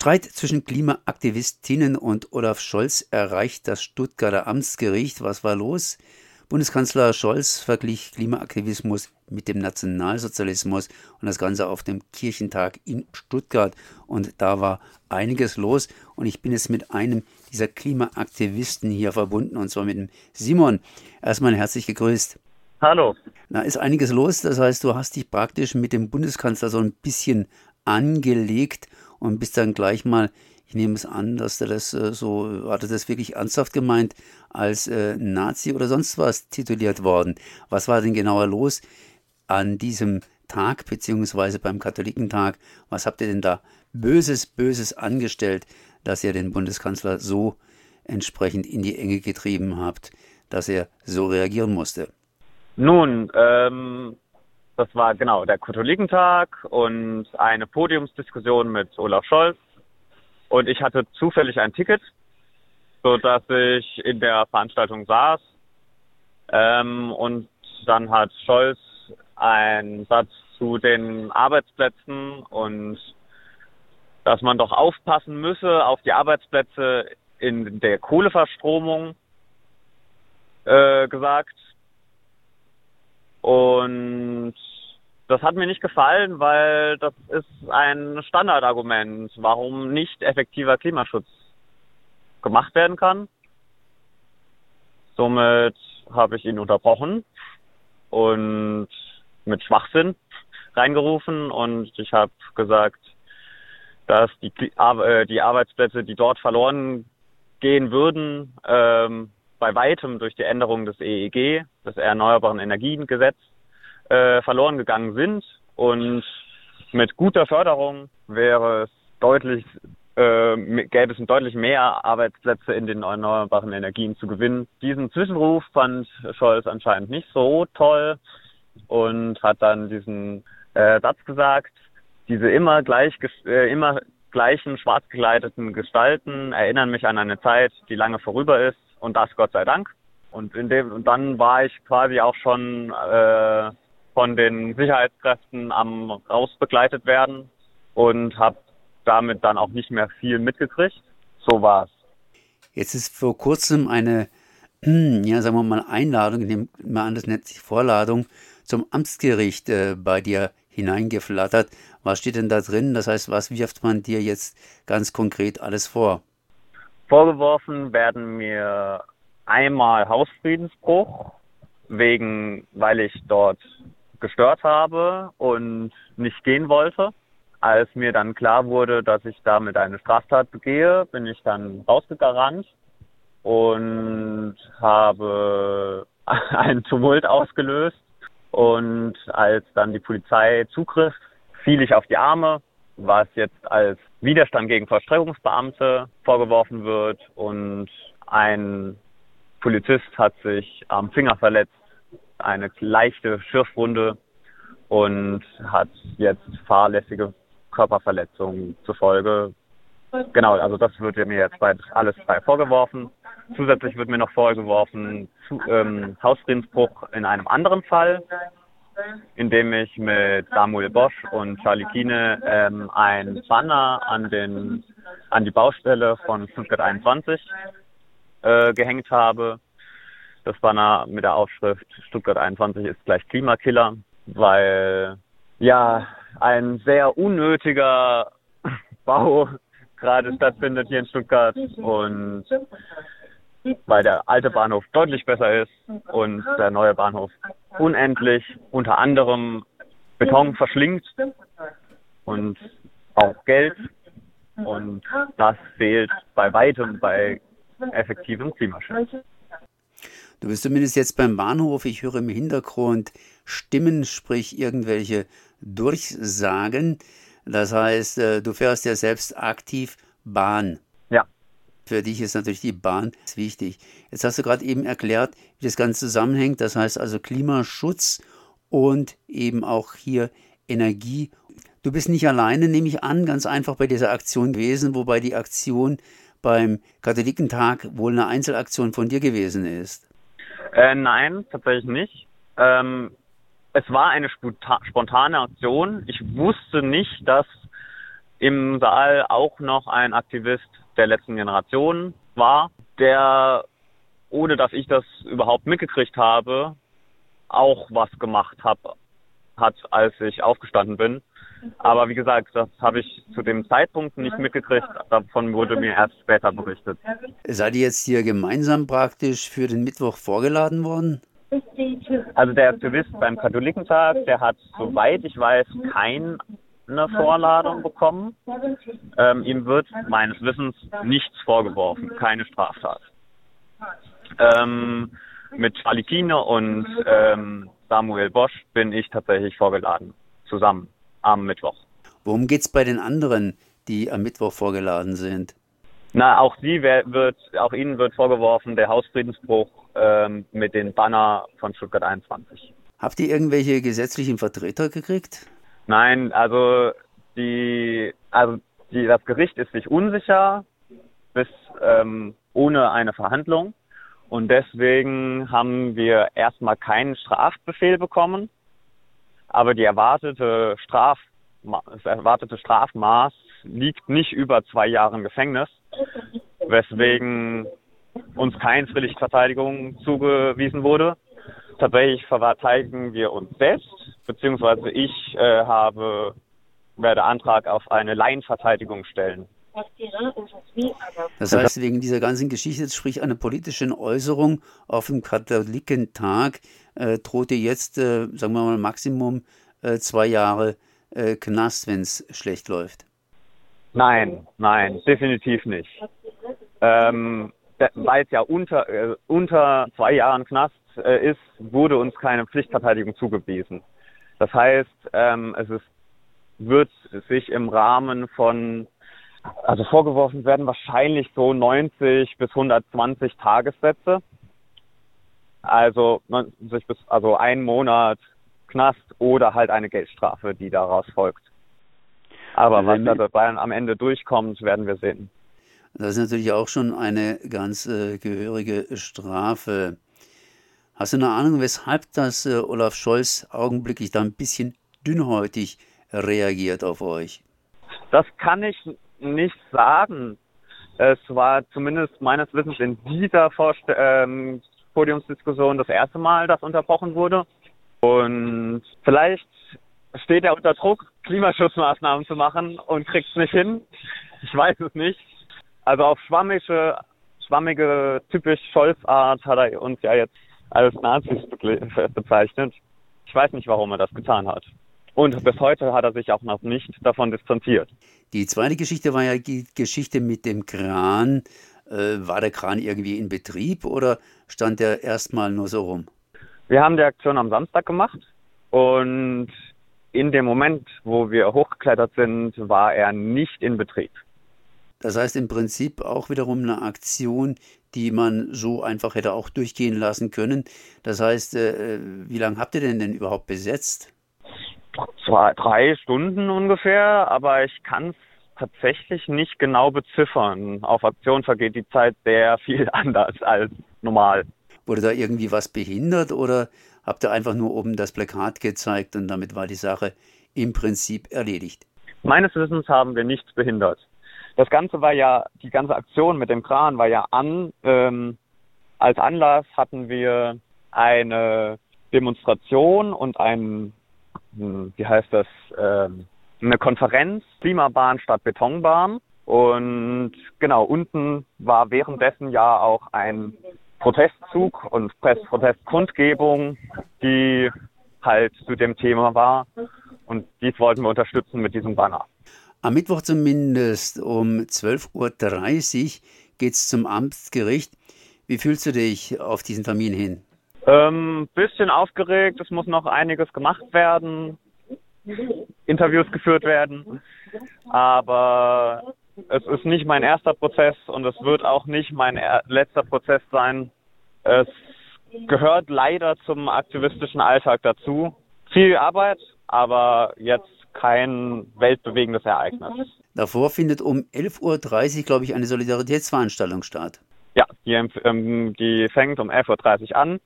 Streit zwischen Klimaaktivistinnen und Olaf Scholz erreicht das Stuttgarter Amtsgericht. Was war los? Bundeskanzler Scholz verglich Klimaaktivismus mit dem Nationalsozialismus und das Ganze auf dem Kirchentag in Stuttgart. Und da war einiges los. Und ich bin jetzt mit einem dieser Klimaaktivisten hier verbunden, und zwar mit dem Simon. Erstmal herzlich gegrüßt. Hallo. Na, ist einiges los. Das heißt, du hast dich praktisch mit dem Bundeskanzler so ein bisschen angelegt und bist dann gleich mal ich nehme es an, dass er das äh, so, hat er das wirklich ernsthaft gemeint, als äh, Nazi oder sonst was tituliert worden. Was war denn genauer los an diesem Tag, beziehungsweise beim Katholikentag? Was habt ihr denn da Böses, Böses angestellt, dass ihr den Bundeskanzler so entsprechend in die Enge getrieben habt, dass er so reagieren musste? Nun, ähm, das war genau der Katholikentag und eine Podiumsdiskussion mit Olaf Scholz und ich hatte zufällig ein Ticket, so dass ich in der Veranstaltung saß. Ähm, und dann hat Scholz einen Satz zu den Arbeitsplätzen und dass man doch aufpassen müsse auf die Arbeitsplätze in der Kohleverstromung äh, gesagt. Und das hat mir nicht gefallen, weil das ist ein Standardargument, warum nicht effektiver Klimaschutz gemacht werden kann. Somit habe ich ihn unterbrochen und mit Schwachsinn reingerufen und ich habe gesagt, dass die, äh, die Arbeitsplätze, die dort verloren gehen würden, ähm, bei weitem durch die Änderung des EEG, des Erneuerbaren Energiengesetz, äh, verloren gegangen sind. Und mit guter Förderung wäre es deutlich, äh, gäbe es deutlich mehr Arbeitsplätze in den erneuerbaren Energien zu gewinnen. Diesen Zwischenruf fand Scholz anscheinend nicht so toll und hat dann diesen äh, Satz gesagt, diese immer gleich, äh, immer gleichen schwarz gekleideten Gestalten erinnern mich an eine Zeit, die lange vorüber ist und das Gott sei Dank. Und in dem und dann war ich quasi auch schon äh, von den Sicherheitskräften am raus begleitet werden und habe damit dann auch nicht mehr viel mitgekriegt. So war's. Jetzt ist vor kurzem eine, ja, sagen wir mal, Einladung, ich nehme mal an, das nennt sich Vorladung, zum Amtsgericht äh, bei dir hineingeflattert. Was steht denn da drin? Das heißt, was wirft man dir jetzt ganz konkret alles vor? Vorgeworfen werden mir einmal Hausfriedensbruch, wegen, weil ich dort gestört habe und nicht gehen wollte. Als mir dann klar wurde, dass ich damit eine Straftat begehe, bin ich dann rausgerannt und habe einen Tumult ausgelöst. Und als dann die Polizei zugriff, fiel ich auf die Arme, was jetzt als Widerstand gegen Vollstreckungsbeamte vorgeworfen wird. Und ein Polizist hat sich am Finger verletzt eine leichte Schürfwunde und hat jetzt fahrlässige Körperverletzungen zur Folge. Genau, also das wird mir jetzt alles bei vorgeworfen. Zusätzlich wird mir noch vorgeworfen zu, ähm, Hausfriedensbruch in einem anderen Fall, in dem ich mit Samuel Bosch und Charlie Kiene ähm, ein Banner an den an die Baustelle von Stuttgart 21 äh, gehängt habe. Das Banner mit der Aufschrift Stuttgart 21 ist gleich Klimakiller, weil ja ein sehr unnötiger Bau gerade stattfindet hier in Stuttgart und weil der alte Bahnhof deutlich besser ist und der neue Bahnhof unendlich unter anderem Beton verschlingt und auch Geld und das fehlt bei weitem bei effektivem Klimaschutz. Du bist zumindest jetzt beim Bahnhof. Ich höre im Hintergrund Stimmen, sprich irgendwelche Durchsagen. Das heißt, äh, du fährst ja selbst aktiv Bahn. Für dich ist natürlich die Bahn wichtig. Jetzt hast du gerade eben erklärt, wie das Ganze zusammenhängt. Das heißt also Klimaschutz und eben auch hier Energie. Du bist nicht alleine, nehme ich an, ganz einfach bei dieser Aktion gewesen, wobei die Aktion beim Katholikentag wohl eine Einzelaktion von dir gewesen ist. Äh, nein, tatsächlich nicht. Ähm, es war eine spontane Aktion. Ich wusste nicht, dass im Saal auch noch ein Aktivist der letzten Generation war, der, ohne dass ich das überhaupt mitgekriegt habe, auch was gemacht hab, hat, als ich aufgestanden bin. Aber wie gesagt, das habe ich zu dem Zeitpunkt nicht mitgekriegt. Davon wurde mir erst später berichtet. Seid ihr jetzt hier gemeinsam praktisch für den Mittwoch vorgeladen worden? Also der Aktivist beim Katholikentag, der hat, soweit ich weiß, keine Vorladung bekommen. Ähm, ihm wird meines Wissens nichts vorgeworfen, keine Straftat. Ähm, mit Charlie Kine und ähm, Samuel Bosch bin ich tatsächlich vorgeladen, zusammen am Mittwoch. Worum geht es bei den anderen, die am Mittwoch vorgeladen sind? Na, auch sie wird, auch ihnen wird vorgeworfen, der Hausfriedensbruch ähm, mit den Banner von Stuttgart 21. Habt ihr irgendwelche gesetzlichen Vertreter gekriegt? Nein, also die, also die, das Gericht ist sich unsicher bis ähm, ohne eine Verhandlung. Und deswegen haben wir erstmal keinen Strafbefehl bekommen, aber die erwartete Straf, das erwartete Strafmaß liegt nicht über zwei Jahren Gefängnis, weswegen uns keine Pflichtverteidigung zugewiesen wurde. Tatsächlich verteidigen wir uns selbst, beziehungsweise ich äh, habe, werde Antrag auf eine Laienverteidigung stellen. Das heißt, wegen dieser ganzen Geschichte, sprich einer politischen Äußerung auf dem Katholikentag, äh, droht dir jetzt, äh, sagen wir mal, Maximum äh, zwei Jahre äh, Knast, wenn es schlecht läuft. Nein, nein, definitiv nicht. Ähm, weil es ja unter, äh, unter zwei Jahren Knast äh, ist, wurde uns keine Pflichtverteidigung zugewiesen. Das heißt, ähm, es ist, wird sich im Rahmen von, also vorgeworfen werden wahrscheinlich so 90 bis 120 Tagessätze. Also, also ein Monat Knast oder halt eine Geldstrafe, die daraus folgt. Aber was da dabei am Ende durchkommt, werden wir sehen. Das ist natürlich auch schon eine ganz äh, gehörige Strafe. Hast du eine Ahnung, weshalb das äh, Olaf Scholz augenblicklich da ein bisschen dünnhäutig reagiert auf euch? Das kann ich nicht sagen. Es war zumindest meines Wissens in dieser Vorst ähm, Podiumsdiskussion das erste Mal, dass unterbrochen wurde. Und vielleicht steht er unter Druck, Klimaschutzmaßnahmen zu machen und kriegt es nicht hin. Ich weiß es nicht. Also auf schwammige, schwammige, typisch Scholz-Art hat er uns ja jetzt als Nazis bezeichnet. Ich weiß nicht, warum er das getan hat. Und bis heute hat er sich auch noch nicht davon distanziert. Die zweite Geschichte war ja die Geschichte mit dem Kran. Äh, war der Kran irgendwie in Betrieb oder stand der erstmal nur so rum? Wir haben die Aktion am Samstag gemacht und in dem Moment, wo wir hochgeklettert sind, war er nicht in Betrieb. Das heißt im Prinzip auch wiederum eine Aktion, die man so einfach hätte auch durchgehen lassen können. Das heißt, äh, wie lange habt ihr denn denn überhaupt besetzt? Zwei, drei Stunden ungefähr, aber ich kann es tatsächlich nicht genau beziffern. Auf Aktion vergeht die Zeit sehr viel anders als normal. Wurde da irgendwie was behindert oder habt ihr einfach nur oben das Plakat gezeigt und damit war die Sache im Prinzip erledigt? Meines Wissens haben wir nichts behindert. Das Ganze war ja, die ganze Aktion mit dem Kran war ja an. Ähm, als Anlass hatten wir eine Demonstration und ein, hm, wie heißt das, ähm, eine Konferenz, Klimabahn statt Betonbahn. Und genau, unten war währenddessen ja auch ein Protestzug und Protestkundgebung, die halt zu dem Thema war. Und dies wollten wir unterstützen mit diesem Banner. Am Mittwoch zumindest um 12.30 Uhr geht es zum Amtsgericht. Wie fühlst du dich auf diesen Termin hin? Ähm, bisschen aufgeregt. Es muss noch einiges gemacht werden. Interviews geführt werden. Aber es ist nicht mein erster Prozess und es wird auch nicht mein letzter Prozess sein. Es gehört leider zum aktivistischen Alltag dazu. Viel Arbeit, aber jetzt kein weltbewegendes Ereignis. Davor findet um 11.30 Uhr, glaube ich, eine Solidaritätsveranstaltung statt. Ja, die, ähm, die fängt um 11.30 Uhr an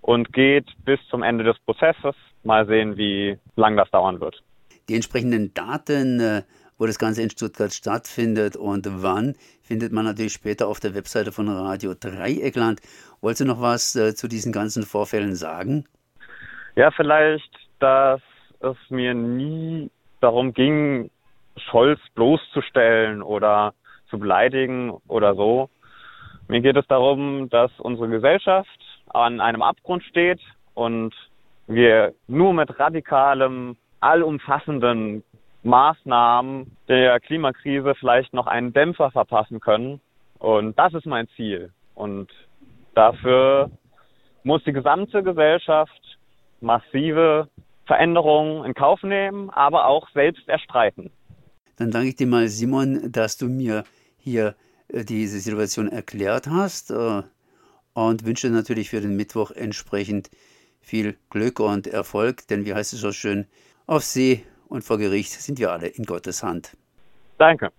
und geht bis zum Ende des Prozesses. Mal sehen, wie lang das dauern wird. Die entsprechenden Daten, äh, wo das Ganze in Stuttgart stattfindet und wann, findet man natürlich später auf der Webseite von Radio Dreieckland. Wolltest du noch was äh, zu diesen ganzen Vorfällen sagen? Ja, vielleicht, dass es mir nie darum ging, Scholz bloßzustellen oder zu beleidigen oder so. Mir geht es darum, dass unsere Gesellschaft an einem Abgrund steht und wir nur mit radikalem, allumfassenden Maßnahmen der Klimakrise vielleicht noch einen Dämpfer verpassen können. Und das ist mein Ziel. Und dafür muss die gesamte Gesellschaft massive Veränderungen in Kauf nehmen, aber auch selbst erstreiten. Dann danke ich dir mal, Simon, dass du mir hier äh, diese Situation erklärt hast äh, und wünsche natürlich für den Mittwoch entsprechend viel Glück und Erfolg, denn wie heißt es so schön, auf See und vor Gericht sind wir alle in Gottes Hand. Danke.